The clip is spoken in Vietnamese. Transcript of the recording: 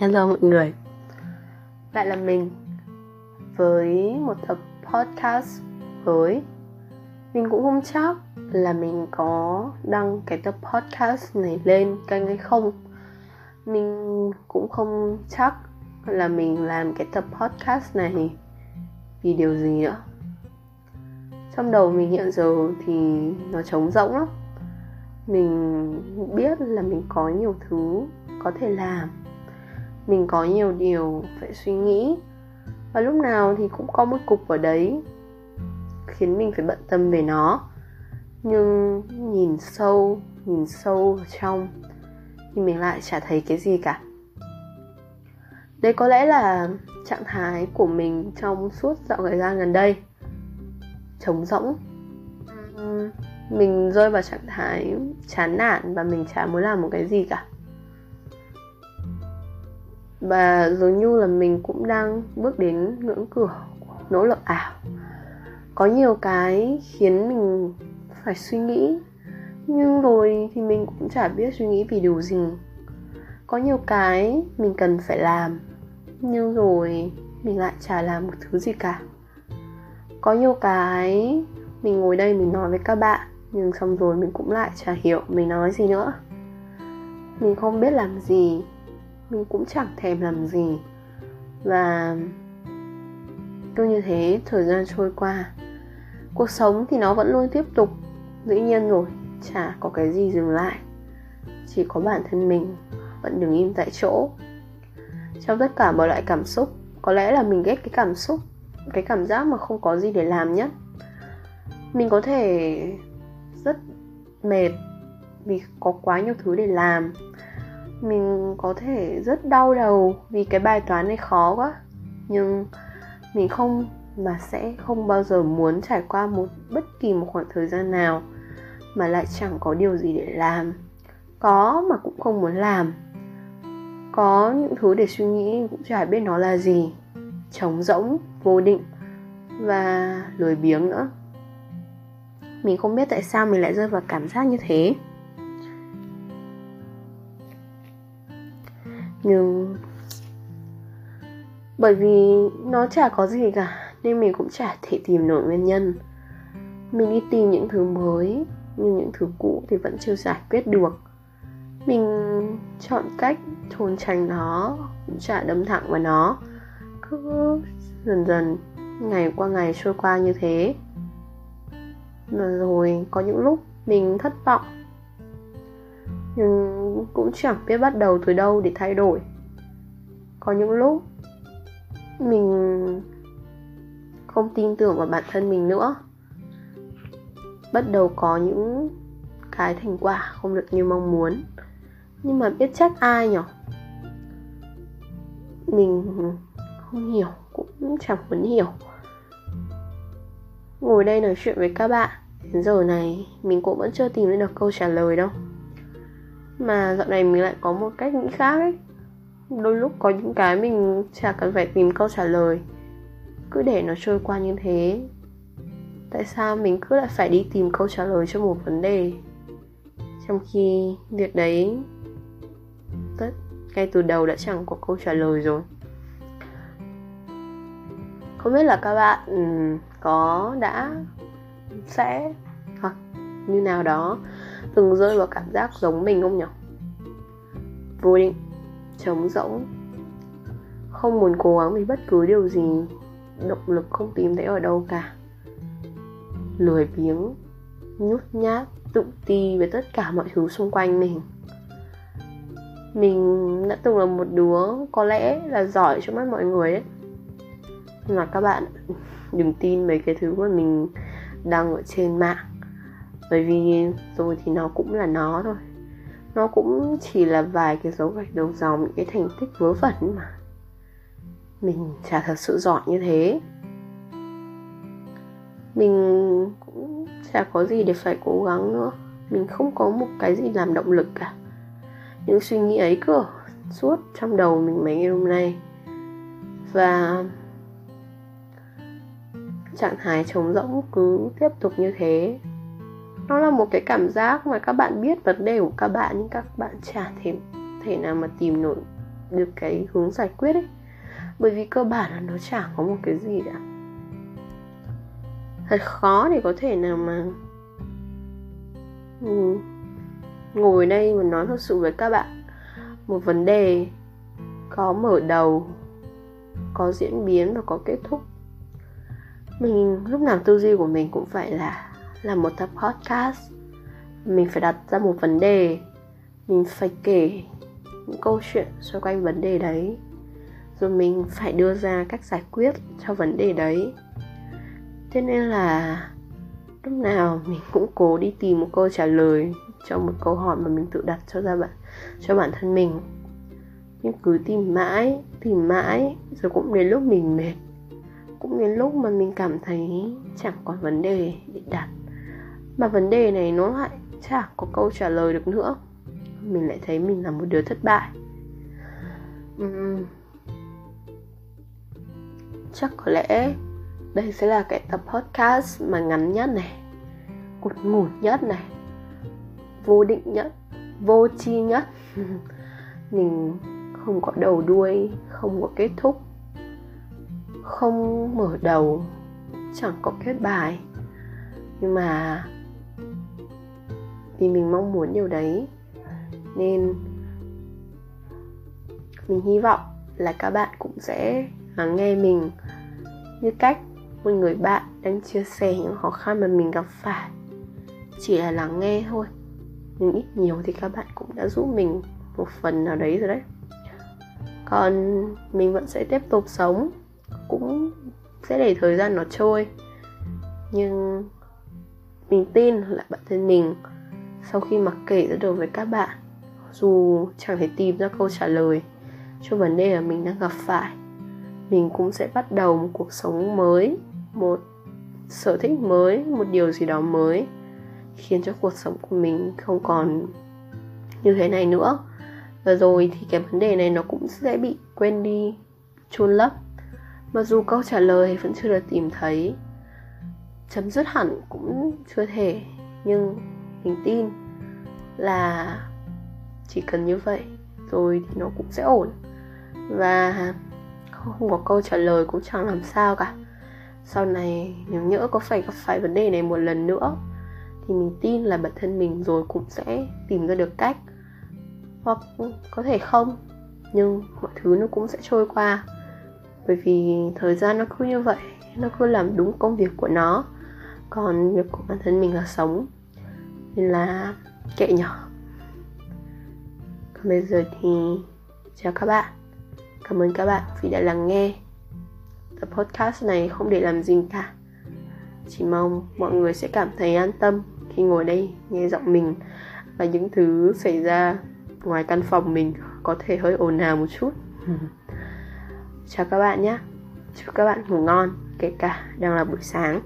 Hello mọi người. Lại là mình Với một tập podcast với Mình cũng không chắc là mình có đăng cái tập podcast này lên kênh hay không. Mình cũng không chắc là mình làm cái tập podcast này vì điều gì nữa. Trong đầu mình hiện giờ thì nó trống rỗng lắm. Mình biết là mình có nhiều thứ có thể làm mình có nhiều điều phải suy nghĩ. Và lúc nào thì cũng có một cục ở đấy khiến mình phải bận tâm về nó. Nhưng nhìn sâu nhìn sâu vào trong thì mình lại chả thấy cái gì cả. Đây có lẽ là trạng thái của mình trong suốt dạo thời gian gần đây. Trống rỗng. Mình rơi vào trạng thái chán nản và mình chả muốn làm một cái gì cả và dường như là mình cũng đang bước đến ngưỡng cửa của nỗ lực ảo. Có nhiều cái khiến mình phải suy nghĩ, nhưng rồi thì mình cũng chả biết suy nghĩ vì điều gì. Có nhiều cái mình cần phải làm, nhưng rồi mình lại chả làm một thứ gì cả. Có nhiều cái mình ngồi đây mình nói với các bạn, nhưng xong rồi mình cũng lại chả hiểu mình nói gì nữa. Mình không biết làm gì mình cũng chẳng thèm làm gì. Và cứ như thế, thời gian trôi qua, cuộc sống thì nó vẫn luôn tiếp tục dĩ nhiên rồi, chả có cái gì dừng lại. Chỉ có bản thân mình vẫn đứng im tại chỗ. Trong tất cả mọi loại cảm xúc, có lẽ là mình ghét cái cảm xúc, cái cảm giác mà không có gì để làm nhất. Mình có thể rất mệt vì có quá nhiều thứ để làm mình có thể rất đau đầu vì cái bài toán này khó quá. Nhưng mình không, mà sẽ không bao giờ muốn trải qua một, bất kỳ một khoảng thời gian nào mà lại chẳng có điều gì để làm. Có mà cũng không muốn làm. Có những thứ để suy nghĩ cũng chả biết nó là gì. Trống rỗng, vô định và lười biếng nữa. Mình không biết tại sao mình lại rơi vào cảm giác như thế. Nhưng bởi vì nó chả có gì cả, nên mình cũng chả thể tìm nổi nguyên nhân. Mình đi tìm những thứ mới, nhưng những thứ cũ thì vẫn chưa giải quyết được. Mình chọn cách trốn tránh nó, cũng chả đâm thẳng vào nó. Cứ dần dần, ngày qua ngày trôi qua như thế. Rồi có những lúc mình thất vọng. Nhưng cũng chẳng biết bắt đầu từ đâu để thay đổi. Có những lúc, mình không tin tưởng vào bản thân mình nữa. Bắt đầu có những cái thành quả không được như mong muốn. Nhưng mà biết trách ai nhỉ mình không hiểu, cũng chẳng muốn hiểu. Ngồi đây nói chuyện với các bạn, đến giờ này mình cũng vẫn chưa tìm được câu trả lời đâu mà dạo này mình lại có một cách nghĩ khác ấy. Đôi lúc có những cái mình chả cần phải tìm câu trả lời. Cứ để nó trôi qua như thế. Tại sao mình cứ lại phải đi tìm câu trả lời cho một vấn đề? Trong khi việc đấy, tất, ngay từ đầu đã chẳng có câu trả lời rồi. Không biết là các bạn có đã, sẽ hoặc như nào đó từng rơi vào cảm giác giống mình không nhỉ? Vô định trống rỗng. Không muốn cố gắng vì bất cứ điều gì, động lực không tìm thấy ở đâu cả. Lười biếng, nhút nhát, tự ti với tất cả mọi thứ xung quanh mình. Mình đã từng là một đứa có lẽ là giỏi trong mắt mọi người đấy. Nhưng mà các bạn đừng tin mấy cái thứ mà mình đăng ở trên mạng bởi vì rồi thì nó cũng là nó thôi. Nó cũng chỉ là vài cái dấu gạch đầu dòng, những cái thành tích vớ vẩn mà. Mình chả thật sự giỏi như thế. Mình cũng chả có gì để phải cố gắng nữa. Mình không có một cái gì làm động lực cả. Những suy nghĩ ấy cứ suốt trong đầu mình mấy ngày hôm nay. Và trạng thái trống rỗng cứ tiếp tục như thế nó là một cái cảm giác mà các bạn biết vấn đề của các bạn nhưng các bạn chả thể thể nào mà tìm nổi được cái hướng giải quyết ấy. Bởi vì cơ bản là nó chẳng có một cái gì cả. Thật khó để có thể nào mà ừ, ngồi đây mà nói thật sự với các bạn. Một vấn đề có mở đầu có diễn biến và có kết thúc. Mình lúc nào tư duy của mình cũng phải là là một tập podcast. Mình phải đặt ra một vấn đề. Mình phải kể những câu chuyện xoay quanh vấn đề đấy. Rồi mình phải đưa ra cách giải quyết cho vấn đề đấy. Thế nên là lúc nào mình cũng cố đi tìm một câu trả lời cho một câu hỏi mà mình tự đặt cho ra bạn cho bản thân mình. Nhưng cứ tìm mãi tìm mãi, rồi cũng đến lúc mình mệt. Cũng đến lúc mà mình cảm thấy chẳng còn vấn đề để đặt mà vấn đề này nó lại chả có câu trả lời được nữa. Mình lại thấy mình là một đứa thất bại. Uhm. chắc có lẽ đây sẽ là cái tập podcast mà ngắn nhất này, cụt ngủn nhất này, vô định nhất, vô chi nhất. Mình không có đầu đuôi, không có kết thúc, không mở đầu, chẳng có kết bài. Nhưng mà vì mình mong muốn điều đấy. Nên mình hy vọng là các bạn cũng sẽ lắng nghe mình như cách một người bạn đang chia sẻ những khó khăn mà mình gặp phải. Chỉ là lắng nghe thôi. Nhưng ít nhiều thì các bạn cũng đã giúp mình một phần nào đấy rồi đấy. Còn mình vẫn sẽ tiếp tục sống. Cũng sẽ để thời gian nó trôi. Nhưng mình tin là bản thân mình sau khi mặc kể ra được với các bạn, dù chẳng thể tìm ra câu trả lời, cho vấn đề mà mình đang gặp phải, mình cũng sẽ bắt đầu một cuộc sống mới, một sở thích mới, một điều gì đó mới, khiến cho cuộc sống của mình không còn như thế này nữa. Và rồi thì cái vấn đề này nó cũng sẽ bị quên đi, chôn lấp. Mặc dù câu trả lời vẫn chưa được tìm thấy, chấm dứt hẳn cũng chưa thể, nhưng mình tin là chỉ cần như vậy rồi thì nó cũng sẽ ổn. Và không có câu trả lời cũng chẳng làm sao cả. Sau này nếu nhỡ có phải gặp phải vấn đề này một lần nữa thì mình tin là bản thân mình rồi cũng sẽ tìm ra được cách. Hoặc có thể không, nhưng mọi thứ nó cũng sẽ trôi qua. Bởi vì thời gian nó cứ như vậy, nó cứ làm đúng công việc của nó. Còn việc của bản thân mình là sống nên là kệ nhỏ còn bây giờ thì chào các bạn. Cảm ơn các bạn vì đã lắng nghe. Tập podcast này không để làm gì cả. Chỉ mong mọi người sẽ cảm thấy an tâm khi ngồi đây nghe giọng mình và những thứ xảy ra ngoài căn phòng mình có thể hơi ồn ào một chút. Chào các bạn nhé. Chúc các bạn ngủ ngon kể cả đang là buổi sáng